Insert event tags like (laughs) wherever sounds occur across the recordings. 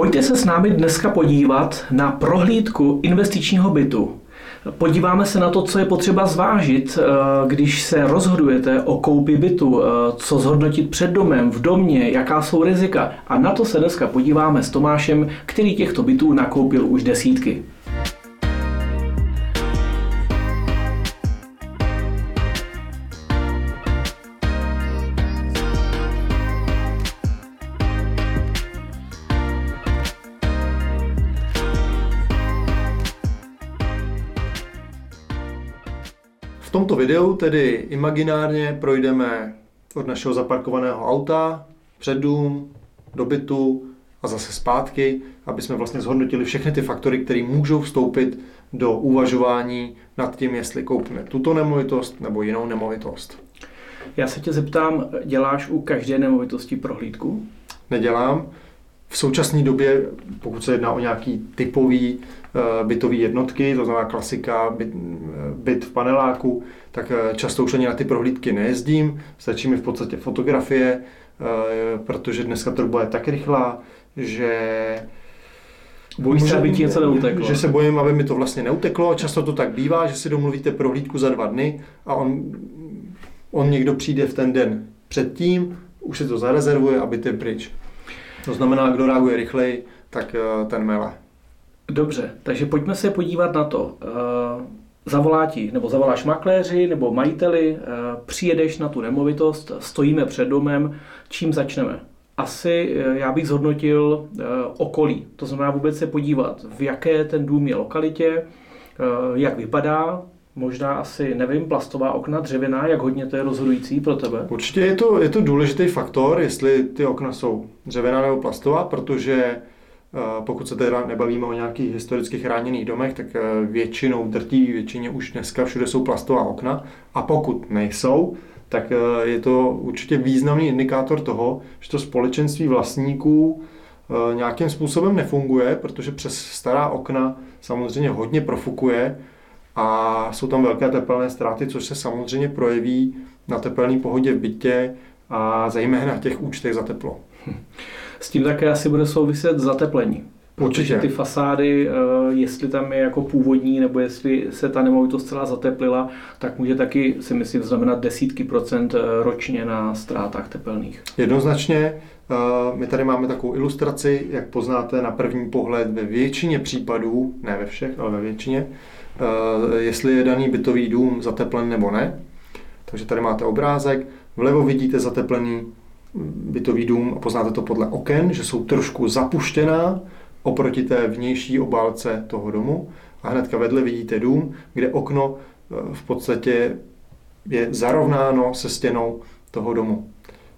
Pojďte se s námi dneska podívat na prohlídku investičního bytu. Podíváme se na to, co je potřeba zvážit, eh, když se rozhodujete o koupi bytu, eh, co zhodnotit před domem, v domě, jaká jsou rizika. A na to se dneska podíváme s Tomášem, který těchto bytů nakoupil už desítky. V tomto videu tedy imaginárně projdeme od našeho zaparkovaného auta před dům, do bytu a zase zpátky, aby jsme vlastně zhodnotili všechny ty faktory, které můžou vstoupit do uvažování nad tím, jestli koupíme tuto nemovitost nebo jinou nemovitost. Já se tě zeptám, děláš u každé nemovitosti prohlídku? Nedělám. V současné době, pokud se jedná o nějaký typový Eh, bytové jednotky, to znamená klasika, byt, eh, byt v paneláku, tak eh, často už ani na ty prohlídky nejezdím, stačí mi v podstatě fotografie, protože dneska to je tak rychlá, že Bojíš se, aby ti něco neuteklo. Že se bojím, aby mi to vlastně neuteklo. Často to tak bývá, že si domluvíte prohlídku za dva dny a on, on někdo přijde v ten den předtím, už si to zarezervuje, aby ty pryč. To znamená, kdo reaguje rychleji, tak ten mele. Dobře, takže pojďme se podívat na to. Eh, zavolá ti, nebo zavoláš makléři, nebo majiteli, eh, přijedeš na tu nemovitost, stojíme před domem, čím začneme? Asi eh, já bych zhodnotil okolí, to znamená vůbec se podívat, v jaké ten dům je lokalitě, jak vypadá, možná asi, nevím, plastová okna, dřevěná, jak hodně to je rozhodující pro tebe? Určitě je to, je to důležitý faktor, jestli ty okna jsou dřevěná nebo plastová, protože Eh, pokud se teda nebavíme o nějakých historicky chráněných domech, tak eh, většinou, drtí většině už dneska všude jsou plastová okna a pokud nejsou, tak eh, je to určitě významný indikátor toho, že to společenství vlastníků nějakým způsobem nefunguje, protože přes stará okna samozřejmě hodně profukuje a jsou tam velké tepelné ztráty, což se samozřejmě projeví na tepelné pohodě v bytě a zejména na těch účtech za teplo. S tím také asi bude souviset zateplení. Určitě. ty fasády, eh, jestli tam je jako původní, nebo jestli se ta nemovitost celá zateplila, tak může taky, si myslím, znamenat desítky procent eh, ročně na ztrátách tepelných. Jednoznačně. Eh, my tady máme takovou ilustraci, jak poznáte na první pohled ve většině případů, ne ve všech, ale ve většině, jestli je daný bytový dům zateplen nebo ne. Takže tady máte obrázek, vlevo vidíte zateplený bytový dům a poznáte to podle oken, že jsou trošku zapuštěná oproti té vnější obálce toho domu. A hnedka vedle vidíte dům, kde okno eh, v podstatě je zarovnáno se stěnou toho domu.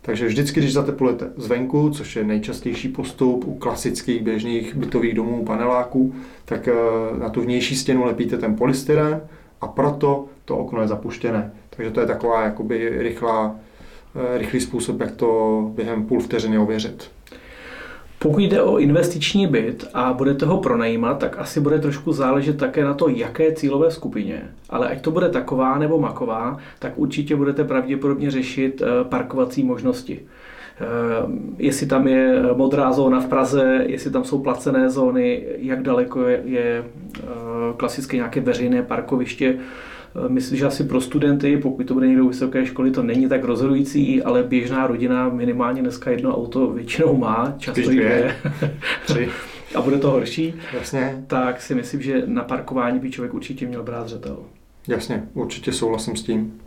Takže vždycky, když zateplujete zvenku, což je nejčastější postup u klasických běžných bytových domů, paneláků, tak eh, na tu vnější stěnu lepíte ten polystyren a proto to okno je zapuštěné. Takže to je taková jakoby rychlá Eh, rychlý způsob, jak to během půl vteřiny ověřit. Pokud jde o investiční byt a budete ho pronajímat, tak asi bude trošku záležet také na to, jaké cílové skupině. Ale ať to bude taková nebo maková, tak určitě budete pravděpodobně řešit eh, parkovací možnosti. Eh, jestli tam je modrá zóna v Praze, jestli tam jsou placené zóny, jak daleko je, klasicky nějaké veřejné parkoviště, Eh, myslím, že asi pro studenty, pokud to bude někdo vysoké školy, to není tak rozhodující, ale běžná rodina minimálně dneska jedno auto většinou má, často dvě. (laughs) Tři. a bude to horší, Jasně. tak si myslím, že na parkování by člověk určitě měl brát zřetel. Jasně, určitě souhlasím s tím.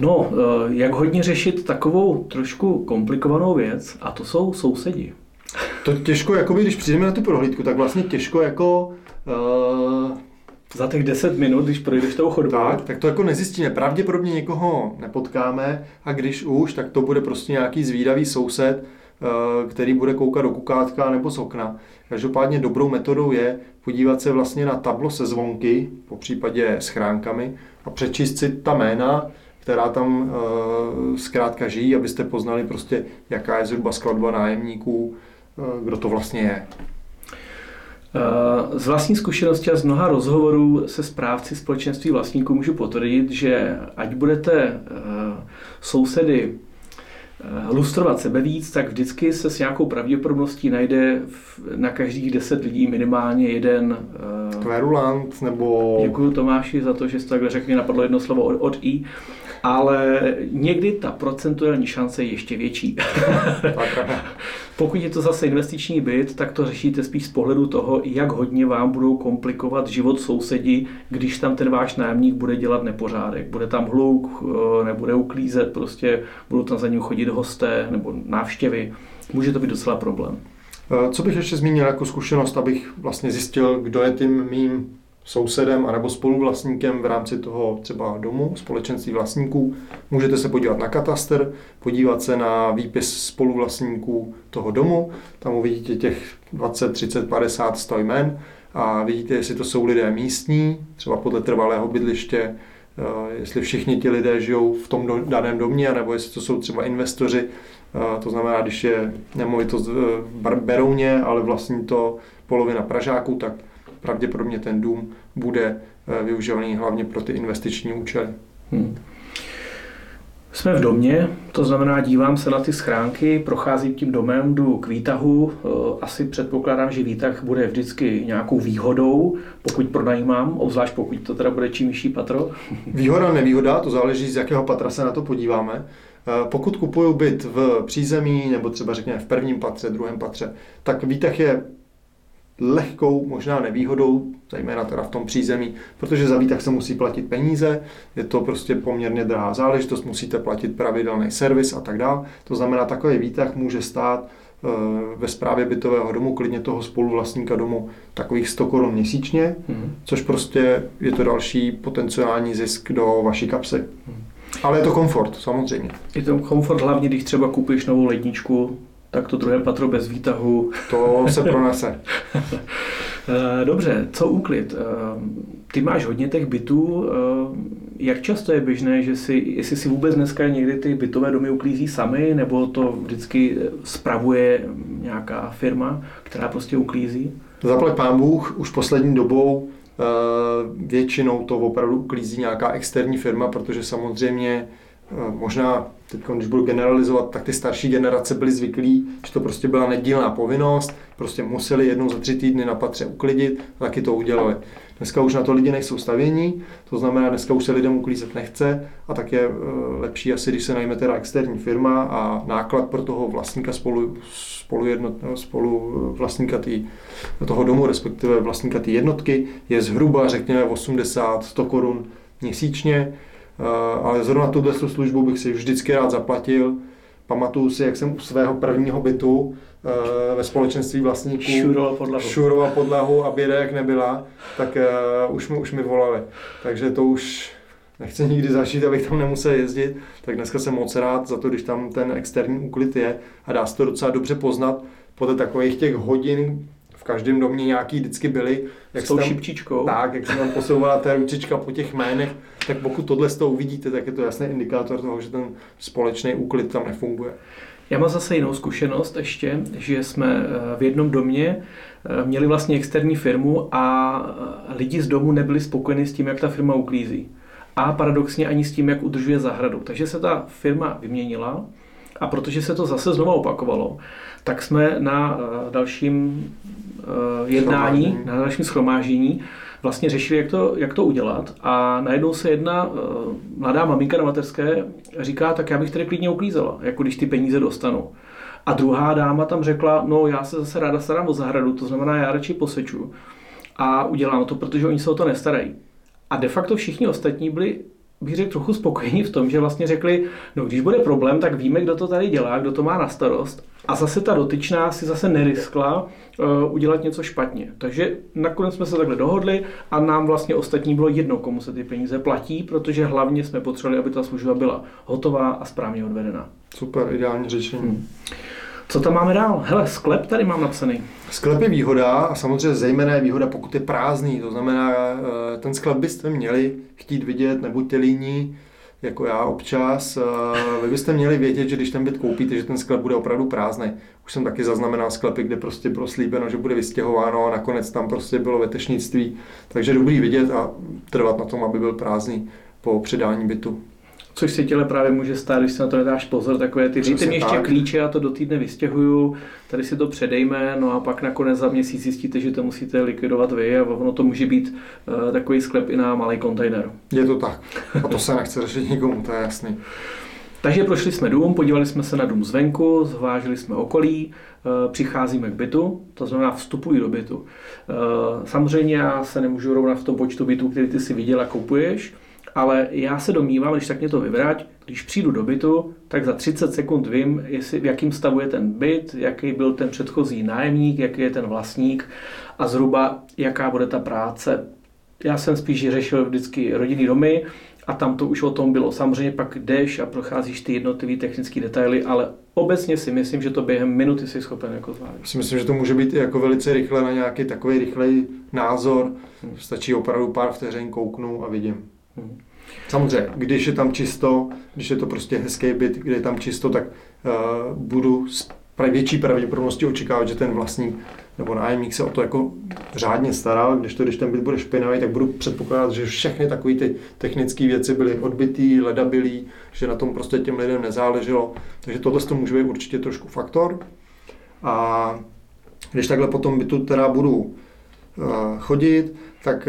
No, eh, jak hodně řešit takovou trošku komplikovanou věc, a to jsou sousedi. To těžko, jakoby, když přijdeme na tu prohlídku, tak vlastně těžko jako uh, za těch 10 minut, když projdeš tou chodbou. Tak, tak to jako nezjistíme. Pravděpodobně někoho nepotkáme a když už, tak to bude prostě nějaký zvídavý soused, eh, který bude koukat do kukátka nebo z okna. Každopádně dobrou metodou je podívat se vlastně na tablo se zvonky, po případě schránkami a přečíst si ta jména, která tam uh, zkrátka žijí, abyste poznali prostě, jaká je zhruba skladba nájemníků, uh, kdo to vlastně je. Eh, z vlastní zkušenosti a z mnoha rozhovorů se správci společenství vlastníků můžu potvrdit, že ať budete eh, sousedy lustrovat sebe víc, tak vždycky se s nějakou pravděpodobností najde na každých deset lidí minimálně jeden Kverulant nebo... Děkuji Tomáši za to, že jsi takhle řekl, mě napadlo jedno slovo od, od I, ale někdy ta procentuální šance je ještě větší. (laughs) Pokud je to zase investiční byt, tak to řešíte spíš z pohledu toho, jak hodně vám budou komplikovat život sousedi, když tam ten váš nájemník bude dělat nepořádek. Bude tam hluk, eh, nebude uklízet, prostě budou tam za ním chodit hosté nebo návštěvy. Může to být docela problém. Eh, co bych ještě zmínil jako zkušenost, abych vlastně zjistil, kdo je tím mým sousedem anebo spoluvlastníkem v rámci toho třeba domu, společenství vlastníků. Můžete se podívat na kataster, podívat se na výpis spoluvlastníků toho domu, tam uvidíte těch 20, 30, 50, 100 jmen. A vidíte, jestli to jsou lidé místní, třeba podle trvalého bydliště, eh, jestli všichni ti lidé žijou v tom daném domě, nebo jestli to jsou třeba investoři, eh, to znamená, když je nemovitost v Berouně, ale vlastní to polovina Pražáků, tak pravděpodobně ten dům bude eh, využívaný hlavně pro ty investiční účely. Hmm. Jsme v domě, to znamená, dívám se na ty schránky, procházím tím domem, jdu k výtahu. Eh, asi předpokládám, že výtah bude vždycky nějakou výhodou, pokud pronajímám, obzvlášť pokud to teda bude čím vyšší patro. (laughs) Výhoda, nevýhoda, to záleží, z jakého patra se na to podíváme. Eh, pokud kupuju byt v přízemí nebo třeba řekněme v prvním patře, druhém patře, tak výtah je lehkou možná nevýhodou, zejména teda v tom přízemí, protože za výtah se musí platit peníze, je to prostě poměrně drahá záležitost, musíte platit pravidelný servis a tak dále. To znamená, takový výtah může stát eh, ve správě bytového domu, klidně toho spoluvlastníka domu, takových 100 korun měsíčně, hmm. což prostě je to další potenciální zisk do vaší kapsy. Hmm. Ale je to komfort, samozřejmě. Je to komfort hlavně, když třeba koupíš novou ledničku, tak to druhé patro bez výtahu. To se pronese. (laughs) Eh, dobře, co úklid? Eh, ty máš hodně těch bytů. Eh, jak často je běžné, že si, jestli si vůbec dneska někdy ty bytové domy uklízí sami, nebo to vždycky spravuje nějaká firma, která prostě uklízí? Zaplať pán Bůh, už poslední dobou většinou to opravdu uklízí nějaká externí firma, protože samozřejmě možná teď, když budu generalizovat, tak ty starší generace byly zvyklí, že to prostě byla nedílná povinnost, prostě museli jednou za tři týdny na patře uklidit taky to udělali. Dneska už na to lidi nejsou stavění, to znamená, dneska už se lidem uklízet nechce a tak je e, lepší asi, když se najme teda externí firma a náklad pro toho vlastníka spolu, spolu, jednot, spolu vlastníka tý, toho domu, respektive vlastníka té jednotky, je zhruba, řekněme, 80-100 korun měsíčně Eh, ale zrovna tuhle službu bych si vždycky rád zaplatil. Pamatuju si, jak jsem u svého prvního bytu eh, ve společenství vlastníků šuroval podlahu, šuroval podlahu a běda jak nebyla, tak uh, už, mi, už mi volali. Takže to už nechci nikdy zažít, abych tam nemusel jezdit, tak dneska jsem moc rád za to, když tam ten externí úklid je a dá se to docela dobře poznat podle takových těch hodin, v každém domě nějaký vždycky byly. Jak S tou tam, šipčičkou. Tak, jak se tam posouvala ta ručička po těch jménech, tak pokud tohle z toho uvidíte, tak je to jasný indikátor toho, že ten společný úklid tam nefunguje. Já mám zase jinou zkušenost ještě, že jsme eh, v jednom domě eh, měli vlastně externí firmu a eh, lidi z domu nebyli spokojeni s tím, jak ta firma uklízí. A paradoxně ani s tím, jak udržuje zahradu. Takže se ta firma vyměnila a protože se to zase znova opakovalo, tak jsme na dalším jednání, na dalším schromáždění vlastně řešili, jak to, jak to udělat a najednou se jedna uh, mladá maminka na mateřské říká, tak já bych tady klidně uklízela, jako když ty peníze dostanu. A druhá dáma tam řekla, no já se zase ráda starám o zahradu, to znamená, já radši poseču a udělám to, protože oni se o to nestarají. A de facto všichni ostatní byli bych řekl, trochu spokojení v tom, že vlastně řekli, no když bude problém, tak víme, kdo to tady dělá, kdo to má na starost. A zase ta dotyčná si zase neriskla uh, udělat něco špatně. Takže nakonec jsme se takhle dohodli a nám vlastně ostatní bylo jedno, komu se ty peníze platí, protože hlavně jsme potřebovali, aby ta služba byla hotová a správně odvedena. Super, ideální řešení. Hmm. Co tam máme dál? Hele, sklep tady mám napsaný. Sklep je výhoda a samozřejmě zejména je výhoda, pokud je prázdný. To znamená, eh, ten sklep byste měli chtít vidět, nebuďte líní, jako já občas. Eh, vy byste měli vědět, že když ten byt koupíte, že ten sklep bude opravdu prázdný. Už jsem taky zaznamenal sklepy, kde prostě bylo slíbeno, že bude vystěhováno a nakonec tam prostě bylo vetešnictví. Takže dobrý vidět a trvat na tom, aby byl prázdný po předání bytu. Což se těle právě může stát, když se na to nedáš pozor, takové ty dejte mi ještě tak. klíče, já to do týdne vystěhuju, tady si to předejme, no a pak nakonec za měsíc zjistíte, že to musíte likvidovat vy a ono to může být uh, takový sklep i na malý kontejner. Je to tak. A to se nechce řešit nikomu, to je jasný. Takže prošli jsme dům, podívali jsme se na dům zvenku, zvážili jsme okolí, eh, přicházíme k bytu, to znamená vstupují do bytu. Eh, samozřejmě já se nemůžu rovnat v tom počtu bytů, který ty si viděl a kupuješ, ale já se domnívám, když tak mě to vyvrať, když přijdu do bytu, tak za 30 sekund vím, jestli, v jakém stavu je ten byt, jaký byl ten předchozí nájemník, jaký je ten vlastník a zhruba jaká bude ta práce. Já jsem spíš řešil vždycky rodinný domy a tam to už o tom bylo. Samozřejmě pak jdeš a procházíš ty jednotlivé technické detaily, ale obecně si myslím, že to během minuty jsi schopen jako zvládnout. Si myslím, že to může být jako velice rychle na nějaký takový rychlej názor. Hmm. Stačí opravdu pár vteřin, kouknu a vidím. Hmm. Samozřejmě, když je tam čisto, když je to prostě hezký byt, kde je tam čisto, tak uh, budu s větší pravděpodobností očekávat, že ten vlastník nebo nájemník se o to jako řádně staral, když to, když ten byt bude špinavý, tak budu předpokládat, že všechny takové ty technické věci byly odbitý, ledabilý, že na tom prostě těm lidem nezáleželo. Takže tohle to může být určitě trošku faktor. A když takhle potom bytu teda budu uh, chodit, tak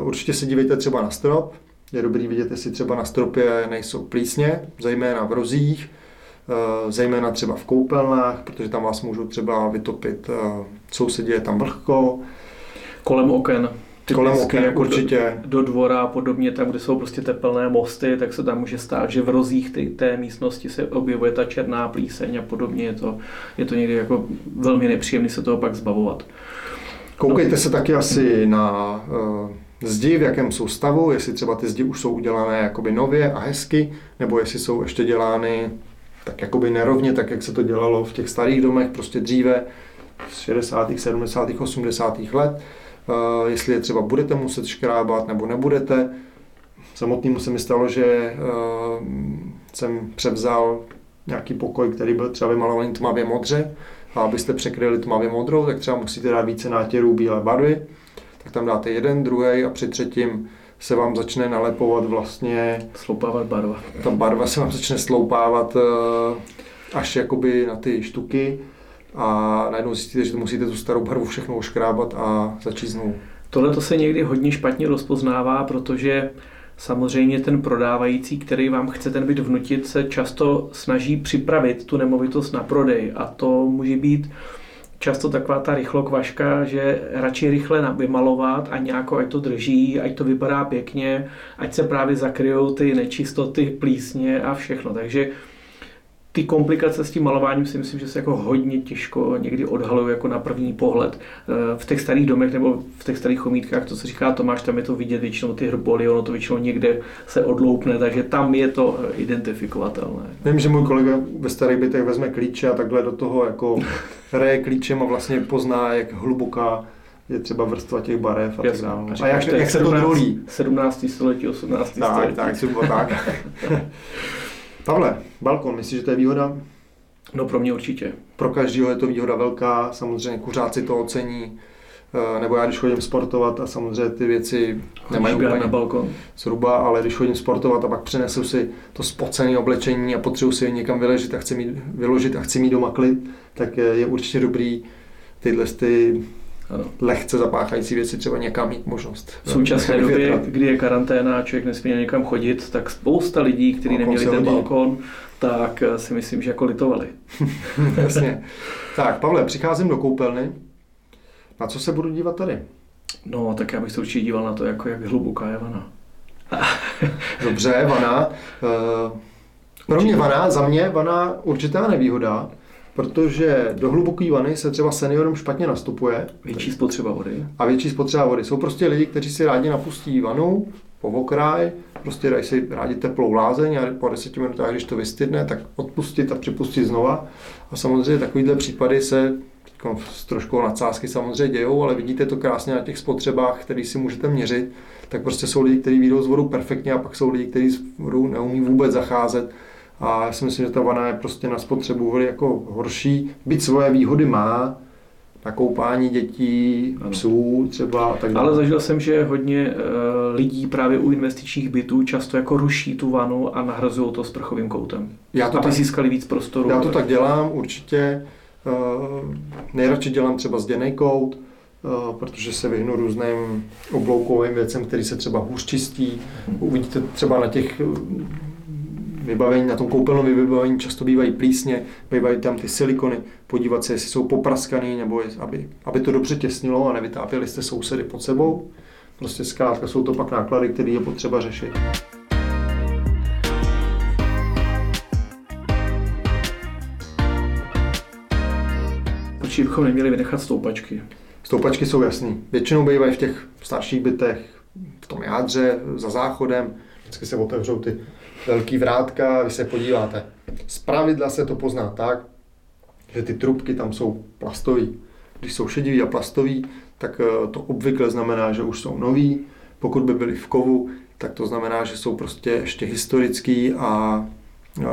uh, určitě se dívejte třeba na strop. Je dobrý vidět, jestli třeba na stropě nejsou plísně, zejména v rozích, uh, zejména třeba v koupelnách, protože tam vás můžou třeba vytopit sousedí, je tam vlhko. Kolem oken. Kolem oken jako určitě. Do, do dvora a podobně, tam, kde jsou prostě teplné mosty, tak se tam může stát, že v rozích ty, té místnosti se objevuje ta černá plíseň a podobně. Je to, je to někdy jako velmi nepříjemné se toho pak zbavovat. Koukejte no. se taky asi na uh, zdi, v jakém jsou stavu, jestli třeba ty zdi už jsou udělané jakoby nově a hezky, nebo jestli jsou ještě dělány tak jakoby nerovně, tak jak se to dělalo v těch starých domech, prostě dříve, z 60., 70., 80. let, uh, jestli je třeba budete muset škrábat nebo nebudete. Samotnému se mi stalo, že uh, jsem převzal nějaký pokoj, který byl třeba vymalovaný tmavě modře a abyste překryli tmavě modrou, tak třeba musíte dát více nátěrů bílé barvy, tam dáte jeden, druhý a při třetím se vám začne nalepovat vlastně... Sloupávat barva. Ta barva se vám začne sloupávat uh, až jakoby na ty štuky a najednou zjistíte, že musíte tu starou barvu všechno oškrábat a začít znovu. Tohle to se někdy hodně špatně rozpoznává, protože samozřejmě ten prodávající, který vám chce ten byt vnutit, se často snaží připravit tu nemovitost na prodej a to může být často taková ta rychlokvaška, že radši rychle vymalovat a nějak ať to drží, ať to vypadá pěkně, ať se právě zakryjou ty nečistoty, plísně a všechno. Takže ty komplikace s tím malováním si myslím, že se jako hodně těžko někdy odhalují jako na první pohled. Eh, v těch starých domech nebo v těch starých chomítkách, to se říká Tomáš, tam je to vidět většinou ty hrboly, ono to většinou někde se odloupne, takže tam je to eh, identifikovatelné. Vím, že můj kolega ve starých bytech vezme klíče a takhle do toho jako (laughs) hraje klíčem a vlastně pozná, jak hluboká je třeba vrstva těch barev a tak dále. A, a jak, jak se to drolí? 17. století, 18. Tak, století. tak, tak, tak. (laughs) Pavle, balkon, myslíš, že to je výhoda? No pro mě určitě. Pro každého je to výhoda velká, samozřejmě kuřáci to ocení, eh, nebo já když chodím sportovat a samozřejmě ty věci nemají úplně na balkon. zhruba, ale když chodím sportovat a pak přinesu si to spocené oblečení a potřebuji si je někam vyložit a chci mít, vyložit a chci mít doma klid, tak je určitě dobrý tyhle ty. Lehce zapáchající věci třeba někam mít možnost. V současné době, kdy je karanténa a člověk nesmí někam chodit, tak spousta lidí, kteří neměli ten balkon, tak eh, si myslím, že jako litovali. (laughs) Jasně. tak, Pavle, přicházím do koupelny. Na co se budu dívat tady? No, tak já bych se určitě díval na to, jako jak hluboká je vana. (laughs) Dobře, vana. Pro mě vana, za mě vana určitá nevýhoda, protože do hluboké vany se třeba seniorům špatně nastupuje. Větší spotřeba vody. A větší spotřeba vody. Jsou prostě lidi, kteří si rádi napustí vanu po okraj, prostě dají si rádi teplou lázeň a po deseti minutách, když to vystydne, tak odpustit a připustit znova. A samozřejmě takovýhle případy se s trošku nadsázky samozřejmě dějou, ale vidíte to krásně na těch spotřebách, které si můžete měřit, tak prostě jsou lidi, kteří výjdou z vodu perfektně a pak jsou lidi, kteří s vodou neumí vůbec zacházet a já si myslím, že ta vana je prostě na spotřebu vody jako horší. Byť svoje výhody má, na koupání dětí, ano. psů třeba a tak dále. Ale zažil jsem, že hodně uh, lidí právě u investičních bytů často jako ruší tu vanu a nahrazují to sprchovým koutem. Já to aby tak, získali víc prostoru. Já to tak dělám určitě. Uh, nejradši dělám třeba zděnej kout, uh, protože se vyhnu různým obloukovým věcem, který se třeba hůř čistí. Uvidíte třeba na těch vybavení, na tom koupelnovém vybavení často bývají plísně, bývají tam ty silikony, podívat se, jestli jsou popraskaný, nebo je, aby, aby to dobře těsnilo a nevytápěli jste sousedy pod sebou. Prostě zkrátka jsou to pak náklady, které je potřeba řešit. Proč bychom neměli vynechat stoupačky? Stoupačky jsou jasný. Většinou bývají v těch starších bytech, v tom jádře, za záchodem. Vždycky se otevřou ty velký vrátka, vy se podíváte. Z pravidla se to pozná tak, že ty trubky tam jsou plastový. Když jsou šedivý a plastový, tak eh, to obvykle znamená, že už jsou nový. Pokud by byly v kovu, tak to znamená, že jsou prostě ještě historický a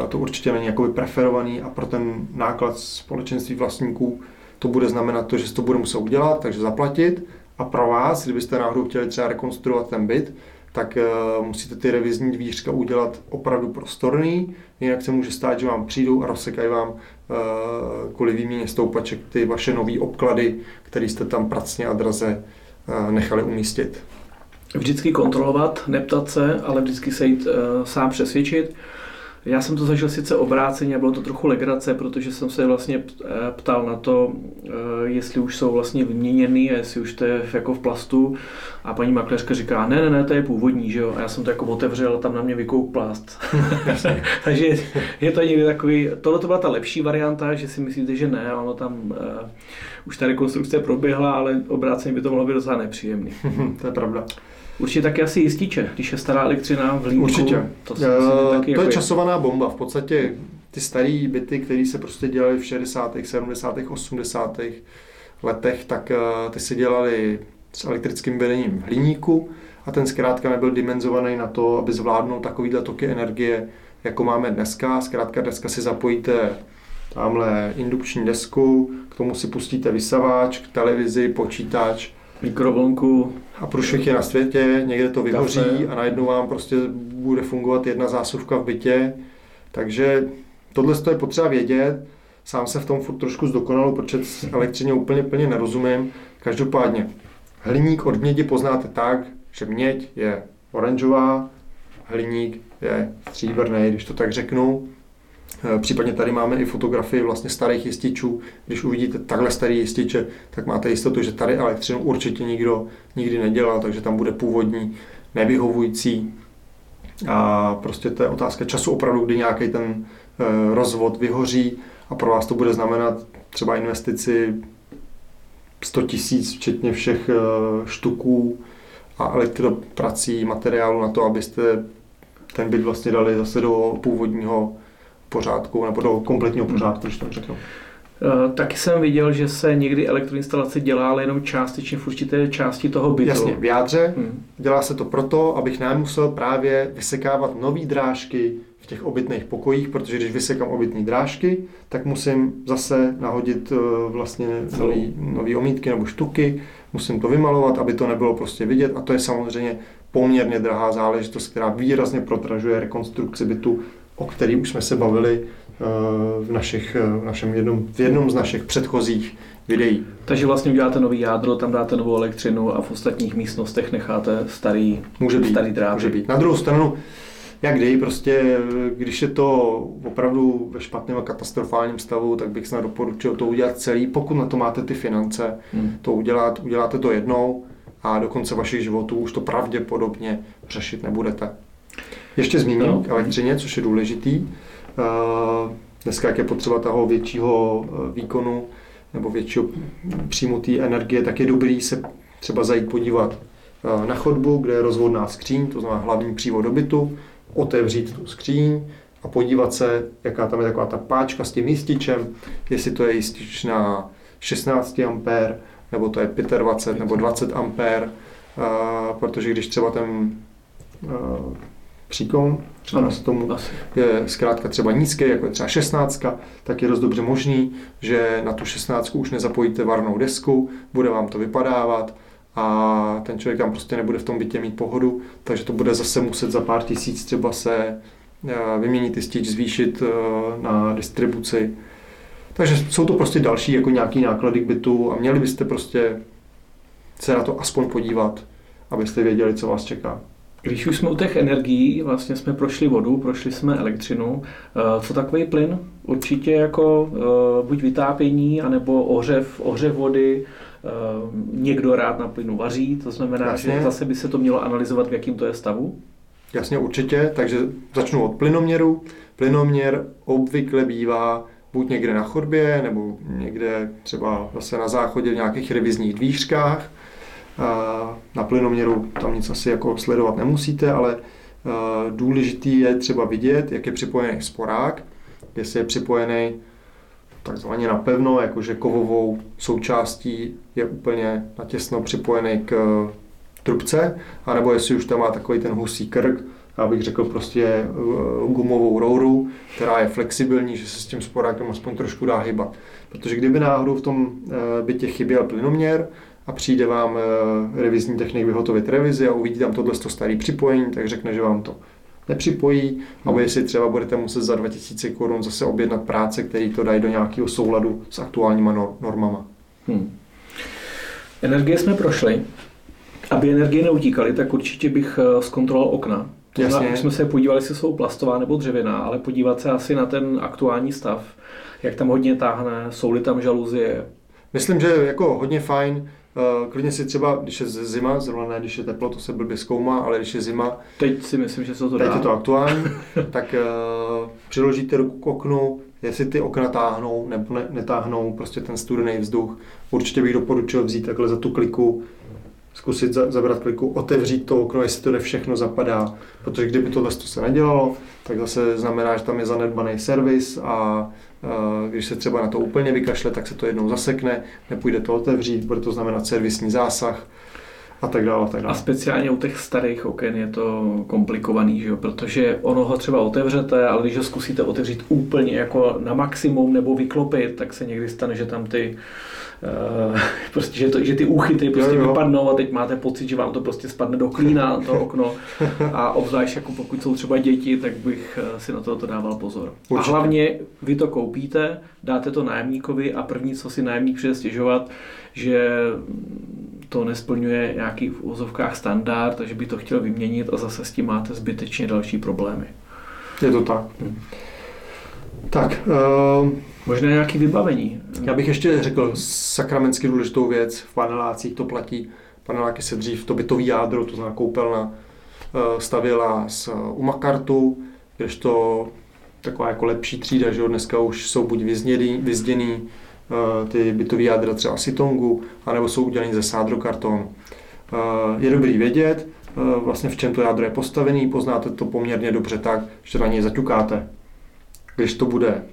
to určitě není jakoby preferovaný a pro ten náklad společenství vlastníků to bude znamenat to, že se to bude muset udělat, takže zaplatit. A pro vás, kdybyste náhodou chtěli třeba rekonstruovat ten byt, tak uh, musíte ty revizní dvířka udělat opravdu prostorný, jinak se může stát, že vám přijdou a rozsekají vám uh, kvůli výměně stoupaček ty vaše nové obklady, které jste tam pracně a draze uh, nechali umístit. Vždycky kontrolovat, neptat se, ale vždycky se jít sám přesvědčit. Já jsem to zažil sice obráceně a bylo to trochu legrace, protože jsem se vlastně eh, ptal na to, eh, jestli už jsou vlastně vyměněný, jestli už to je jako v plastu. A paní makléřka říká, ne, ne, ne, to je původní, že jo. A já jsem to jako otevřel a tam na mě vykouk plast. (laughs) (laughs) Takže je to někdy takový, tohle to byla ta lepší varianta, že si myslíte, že ne, ono tam uh, už ta rekonstrukce proběhla, ale obráceně by to mohlo být docela nepříjemný. (laughs) to je pravda. Určitě taky asi jističe, když je stará elektřina v línku. Určitě. To, uh, taky to jako je časovaná bomba. V podstatě ty staré byty, které se prostě dělaly v 60., 70., 80. letech, tak uh, ty se dělaly s elektrickým vedením v hliníku a ten zkrátka nebyl dimenzovaný na to, aby zvládnul takovýhle toky energie, jako máme dneska. Zkrátka dneska si zapojíte tamhle indukční desku, k tomu si pustíte vysavač, televizi, počítač, mikrovlnku. A průšvih je na světě, někde to vyhoří kafe. a najednou vám prostě bude fungovat jedna zásuvka v bytě. Takže tohle je potřeba vědět. Sám se v tom furt trošku zdokonalu, protože s (laughs) elektřině úplně plně nerozumím. Každopádně, hliník od mědi poznáte tak, že měď je oranžová, hliník je stříbrný, když to tak řeknu. Eh, případně tady máme i fotografii vlastně starých jističů. Když uvidíte takhle starý jističe, tak máte jistotu, že tady elektřinu určitě nikdo nikdy nedělal, takže tam bude původní, nevyhovující. A prostě to je otázka času opravdu, kdy nějaký ten eh, rozvod vyhoří a pro vás to bude znamenat třeba investici 100 tisíc, včetně všech eh, štuků a elektroprací, materiálu na to, abyste ten byt vlastně dali zase do původního pořádku nebo do kompletního hmm. pořádku, když to řeknu. Eh, taky jsem viděl, že se někdy elektroinstalace dělá ale jenom částečně v určité části toho bytu. Jasně, v jádře. Hmm. Dělá se to proto, abych nemusel právě vysekávat nové drážky v těch obytných pokojích, protože když vysekám obytné drážky, tak musím zase nahodit eh, vlastně nový, nový omítky nebo štuky, musím to vymalovat, aby to nebylo prostě vidět a to je samozřejmě poměrně drahá záležitost, která výrazně protražuje rekonstrukci bytu o který už jsme se bavili eh, v, našich, eh, v, našem jednom, v jednom z našich předchozích videí. Takže vlastně uděláte nový jádro, tam dáte novou elektřinu a v ostatních místnostech necháte starý, může být, starý dráty. Může být. Na druhou stranu, jak kdy, prostě, když je to opravdu ve špatném a katastrofálním stavu, tak bych snad doporučil to udělat celý, pokud na to máte ty finance, hmm. to udělat, uděláte to jednou a do konce vašich životů už to pravděpodobně řešit nebudete. Ještě zmíním no. k elektřině, což je důležitý. Eh, dneska, jak je potřeba toho většího eh, výkonu nebo většího příjmu té energie, tak je dobrý se třeba zajít podívat eh, na chodbu, kde je rozvodná skříň, to znamená hlavní přívod do bytu, otevřít tu skříň a podívat se, jaká tam je taková ta páčka s tím jističem, jestli to je jistič na 16 A, nebo to je 25 nebo 20 A, protože když třeba ten příkon, třeba Ano, z tomu Asi. je zkrátka třeba nízký, jako je třeba 16, tak je dost dobře možný, že na tu 16 už nezapojíte varnou desku, bude vám to vypadávat a ten člověk tam prostě nebude v tom bytě mít pohodu, takže to bude zase muset za pár tisíc třeba se eh, vyměnit ty stíč, zvýšit eh, na distribuci. Takže jsou to prostě další jako nějaký náklady k bytu a měli byste prostě se na to aspoň podívat, abyste věděli, co vás čeká. Když už jsme u těch energií, vlastně jsme prošli vodu, prošli jsme elektřinu, eh, co takový plyn? Určitě jako eh, buď vytápění, anebo ohřev, ohřev vody, eh, někdo rád na plynu vaří, to znamená, Jasně. že zase by se to mělo analyzovat, v jakým to je stavu. Jasně, určitě, takže začnu od plynoměru. Plynoměr obvykle bývá buď někde na chodbě, nebo někde třeba zase na záchodě v nějakých revizních dvířkách. Na plynoměru tam nic asi jako sledovat nemusíte, ale eh, důležitý je třeba vidět, jak je připojený sporák, jestli je připojený takzvaně napevno, jakože kovovou součástí je úplně natěsno připojený k trubce, anebo jestli už tam má takový ten husí krk, já bych řekl prostě eh, gumovou rouru, která je flexibilní, že se s tím sporákem aspoň trošku dá hybat. Protože kdyby náhodou v tom eh, bytě chyběl plynoměr a přijde vám eh, revizní technik vyhotovit revizi a uvidí tam tohle staré připojení, tak řekne, že vám to nepřipojí, a vy si třeba budete muset za 2000 korun zase objednat práce, které to dají do nějakého souladu s aktuálníma nor- normama. Hmm. Energie jsme prošli. Aby energie neutíkaly, tak určitě bych eh, zkontroloval okna. Jasně. už jsme se podívali, jestli jsou plastová nebo dřevěná, ale podívat se asi na ten aktuální stav, jak tam hodně táhne, jsou-li tam žaluzie. Myslím, že jako hodně fajn, klidně si třeba, když je zima, zrovna ne, když je teplo, to se blbě zkoumá, ale když je zima, Teď si myslím, že se to teď dá. je to aktuální, (laughs) tak uh, přiložíte ruku k oknu, jestli ty okna táhnou nebo ne, netáhnou, prostě ten studený vzduch. Určitě bych doporučil vzít takhle za tu kliku, zkusit za, zabrat kliku, otevřít to okno, jestli to všechno zapadá, protože kdyby tohle to se nedělalo, tak zase znamená, že tam je zanedbaný servis a uh, když se třeba na to úplně vykašle, tak se to jednou zasekne, nepůjde to otevřít, bude to znamenat servisní zásah a tak dále. A tak A dále. speciálně u těch starých oken je to komplikovaný, že jo? protože ono ho třeba otevřete, ale když ho zkusíte otevřít úplně jako na maximum nebo vyklopit, tak se někdy stane, že tam ty Uh, (laughs) prostě, že, to, že ty úchyty prostě Jo, jo. vypadnou a teď máte pocit, že vám to prostě spadne do klína, (laughs) to okno. A obzvlášť jako pokud jsou třeba děti, tak bych eh, si na to dával pozor. Určitě. A hlavně vy to koupíte, dáte to nájemníkovi a první, co si nájemník přijde stěžovat, že to nesplňuje nějaký v úzovkách standard, takže by to chtěl vyměnit a zase s tím máte zbytečně další problémy. Je to tak. Hmm. Tak, uh, Možná nějaké vybavení. Já bych ještě řekl sakramensky důležitou věc, v panelácích to platí. Paneláky se dřív, to bytový jádro, to znamená koupelna, eh, stavěla z umakartu, kdežto taková jako lepší třída, že jo, dneska už jsou buď vyzděný, vyzděný eh, ty bytový jádra třeba sitongu, anebo jsou udělaný ze sádrokartonu. Eh, Je dobrý vědět, eh, vlastně v čem to jádro je postavený, poznáte to poměrně dobře tak, že na něj zaťukáte. Když to bude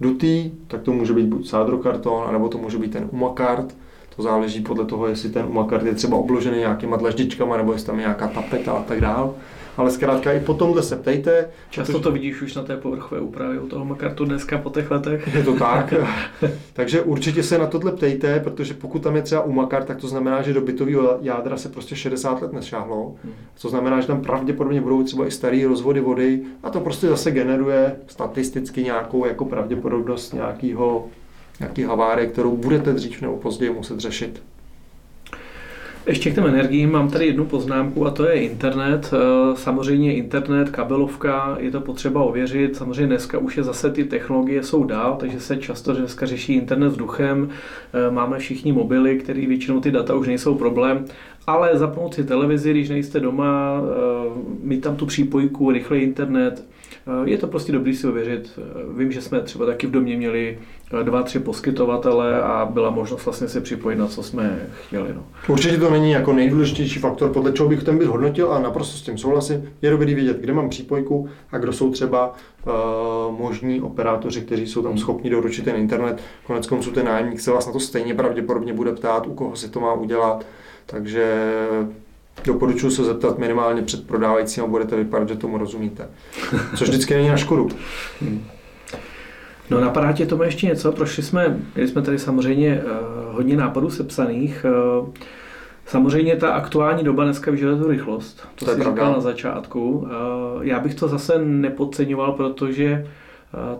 dutý, tak to může být buď sádrokarton, anebo to může být ten umakart. To záleží podle toho, jestli ten umakart je třeba obložený nějakýma dlaždičkama, nebo jestli tam je nějaká tapeta a tak dál. Ale zkrátka i po tomhle se ptejte. Často protože- to vidíš už na té povrchové úpravě u toho makartu dneska po těch letech. Je to tak. (laughs) Takže určitě se na tohle ptejte, protože pokud tam je třeba umakar, tak to znamená, že do bytového jádra se prostě 60 let nešáhlo. Hmm. To znamená, že tam pravděpodobně budou třeba i staré rozvody vody a to prostě zase generuje statisticky nějakou jako pravděpodobnost nějakého nějaký havárie, kterou budete dřív nebo později muset řešit. Ještě k těm energiím mám tady jednu poznámku a to je internet. Eh, Samozřejmě internet, kabelovka, je to potřeba ověřit. Samozřejmě dneska už je zase ty technologie jsou dál, takže se často dneska řeší internet vzduchem. Eh, Máme všichni mobily, který většinou ty data už nejsou problém. Ale zapnout si televizi, když nejste doma, eh, mít tam tu přípojku, rychlý internet, je to prostě dobrý si ověřit. Eh, Vím, že jsme třeba taky v domě měli eh, dva, tři poskytovatele a byla možnost vlastně se připojit na co jsme chtěli. No. Určitě to není jako nejdůležitější faktor, podle čeho bych ten byt hodnotil a naprosto s tím souhlasím. Je dobrý vědět, kde mám přípojku a kdo jsou třeba uh, možní operátoři, kteří jsou tam schopni doručit ten internet. Konec konců ten nájemník se vás na to stejně pravděpodobně bude ptát, u koho si to má udělat. Takže Doporučuji se zeptat minimálně před prodávajícím a budete vypadat, že tomu rozumíte. Což vždycky není na škodu. No napadá tě tomu ještě něco? Prošli jsme, měli jsme tady samozřejmě uh, hodně nápadů sepsaných. Uh, samozřejmě ta aktuální doba dneska vyžaduje tu rychlost. To, to si říkal na začátku. Uh, já bych to zase nepodceňoval, protože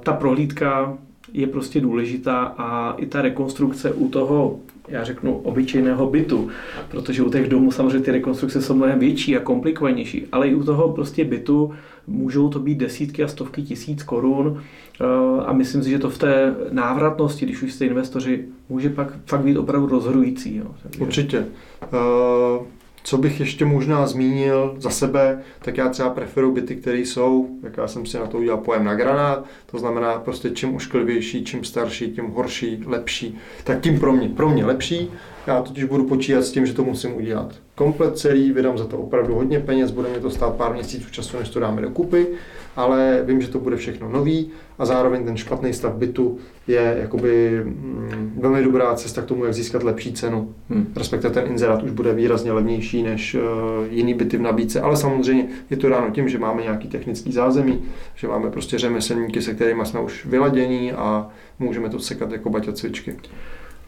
ta prohlídka je prostě důležitá a i ta rekonstrukce u toho, já řeknu, obyčejného bytu, protože u těch domů samozřejmě ty rekonstrukce jsou mnohem větší a komplikovanější, ale i u toho prostě bytu můžou to být desítky a stovky tisíc korun eh, a myslím si, že to v té návratnosti, když už jste investoři, může pak fakt být opravdu rozhodující. Jo. Určitě. Uh co bych ještě možná zmínil za sebe, tak já třeba preferuji byty, které jsou, jak já jsem si na to udělal pojem na granát, to znamená prostě čím ušklivější, čím starší, tím horší, lepší, tak tím pro mě, pro mě lepší. Já totiž budu počítat s tím, že to musím udělat komplet celý, vydám za to opravdu hodně peněz, bude mi to stát pár měsíců času, než to dáme dokupy, ale vím, že to bude všechno nový a zároveň ten špatný stav bytu je jakoby mm, velmi dobrá cesta k tomu, jak získat lepší cenu. Hmm. Respektive ten inzerát už bude výrazně levnější než uh, jiný byty v nabídce, ale samozřejmě je to dáno tím, že máme nějaký technický zázemí, že máme prostě řemeslníky, se kterými jsme už vyladění a můžeme to sekat jako baťa cvičky.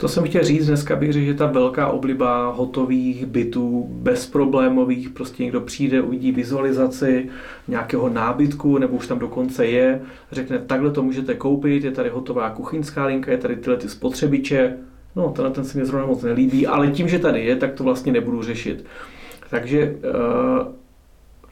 To jsem chtěl říct, dneska bych řekl, že ta velká obliba hotových bytů, bezproblémových, prostě někdo přijde, uvidí vizualizaci nějakého nábytku, nebo už tam dokonce je, řekne, takhle to můžete koupit, je tady hotová kuchyňská linka, je tady tyhle ty spotřebiče, no tenhle ten se mi zrovna moc nelíbí, ale tím, že tady je, tak to vlastně nebudu řešit. Takže uh,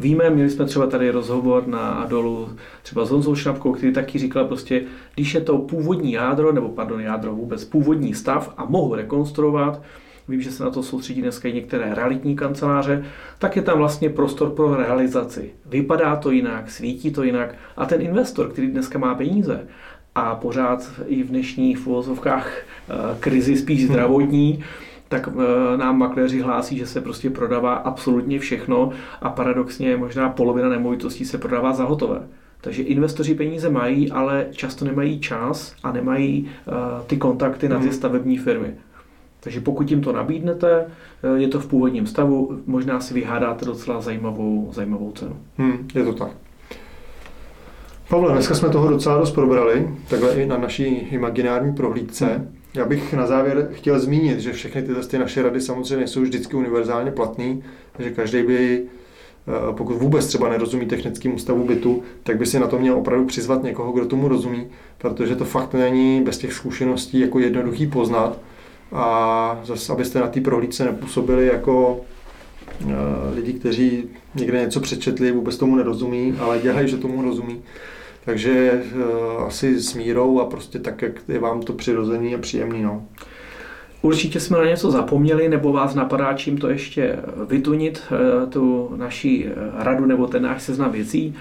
Víme, měli jsme třeba tady rozhovor na Adolu třeba s Honzou Šnapkou, který taky říkal prostě, když je to původní jádro, nebo pardon, jádro vůbec, původní stav a mohu rekonstruovat, vím, že se na to soustředí dneska i některé realitní kanceláře, tak je tam vlastně prostor pro realizaci. Vypadá to jinak, svítí to jinak a ten investor, který dneska má peníze a pořád i v dnešních uvozovkách eh, krizi spíš zdravotní, hmm tak eh, nám makléři hlásí, že se prostě prodává absolutně všechno a paradoxně možná polovina nemovitostí se prodává za hotové. Takže investoři peníze mají, ale často nemají čas a nemají uh, ty kontakty na ty mhm. stavební firmy. Takže pokud jim to nabídnete, eh, je to v původním stavu, možná si vyhádáte docela zajímavou, zajímavou cenu. Hmm, je to tak. Pavle, dneska jsme toho docela dost probrali, takhle i na naší imaginární prohlídce. Hmm. Já bych na závěr chtěl zmínit, že všechny tyhle ty naše rady samozřejmě jsou vždycky univerzálně platné, že každý by, eh, pokud vůbec třeba nerozumí technickému stavu bytu, tak by si na to měl opravdu přizvat někoho, kdo tomu rozumí, protože to fakt není bez těch zkušeností jako jednoduchý poznat. A zase, abyste na té prohlídce nepůsobili jako eh, lidi, kteří někde něco přečetli, vůbec tomu nerozumí, ale dělají, že tomu rozumí takže uh, asi s mírou a prostě tak, jak je vám to přirozený a příjemný. No. Určitě jsme na něco zapomněli, nebo vás napadá čím to ještě vytunit, eh, tu naší eh, radu nebo ten náš seznam věcí.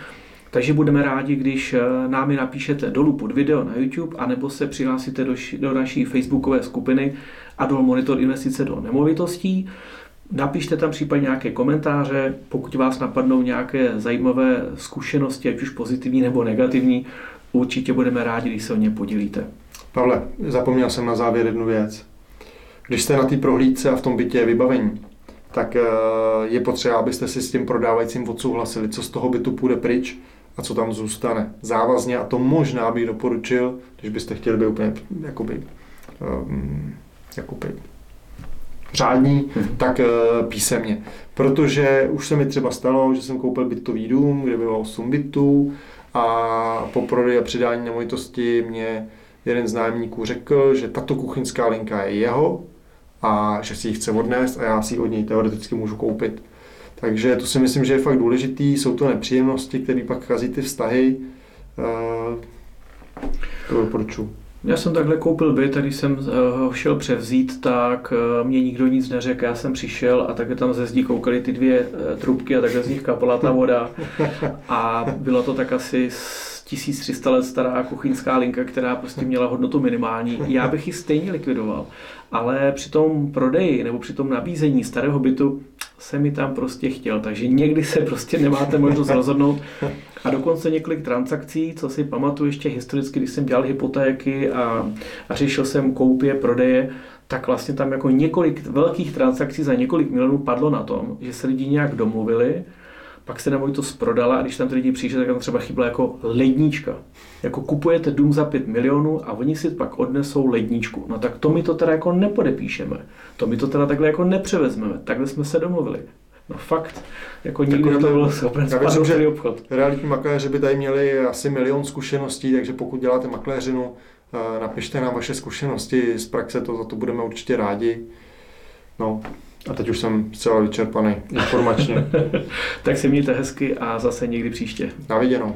Takže budeme rádi, když námi napíšete dolů pod video na YouTube, anebo se přihlásíte do, do naší facebookové skupiny Adol Monitor investice do nemovitostí. Napište tam případně nějaké komentáře, pokud vás napadnou nějaké zajímavé zkušenosti, ať už pozitivní nebo negativní, určitě budeme rádi, když se o ně podělíte. Pavle, zapomněl jsem na závěr jednu věc. Když jste na té prohlídce a v tom bytě je vybavení, tak eh, je potřeba, abyste si s tím prodávajícím odsouhlasili, co z toho bytu půjde pryč a co tam zůstane. Závazně a to možná bych doporučil, když byste chtěli být úplně jakoby, um, jakoby řádní, hmm. tak uh, písemně. Protože už se mi třeba stalo, že jsem koupil bytový dům, kde bylo 8 bytů a po prodeji a přidání nemovitosti mě jeden z nájemníků řekl, že tato kuchyňská linka je jeho a že si ji chce odnést a já si ji od něj teoreticky můžu koupit. Takže to si myslím, že je fakt důležitý. Jsou to nepříjemnosti, které pak kazí ty vztahy. Uh, to doporučuji. Já jsem takhle koupil byt když jsem eh, ho šel převzít, tak eh, mě nikdo nic neřekl. Já jsem přišel a takhle tam ze zdí koukaly ty dvě eh, trubky a takhle z nich kapala ta voda. A bylo to tak asi 1300 let stará kuchyňská linka, která prostě měla hodnotu minimální. Já bych ji stejně likvidoval. Ale při tom prodeji nebo při tom nabízení starého bytu se mi tam prostě chtěl, takže někdy se prostě nemáte možnost rozhodnout. A dokonce několik transakcí, co si pamatuju ještě historicky, když jsem dělal hypotéky a, a řešil jsem koupě, prodeje, tak vlastně tam jako několik velkých transakcí za několik milionů padlo na tom, že se lidi nějak domluvili, pak se nemovitost prodala a když tam ty lidi přišli, tak tam třeba chyběla jako lednička. Jako kupujete dům za 5 milionů a oni si pak odnesou ledničku. No tak to my to teda jako nepodepíšeme. To my to teda takhle jako nepřevezmeme. Takhle jsme se domluvili. No fakt, jako nikdy to bylo schopen spadnout celý obchod. Realitní makléři by tady měli asi milion zkušeností, takže pokud děláte makléřinu, eh, napište nám vaše zkušenosti z praxe, to za to budeme určitě rádi. No, a teď už jsem zcela vyčerpaný informačně. (laughs) tak si mějte hezky a zase někdy příště. Na viděnou.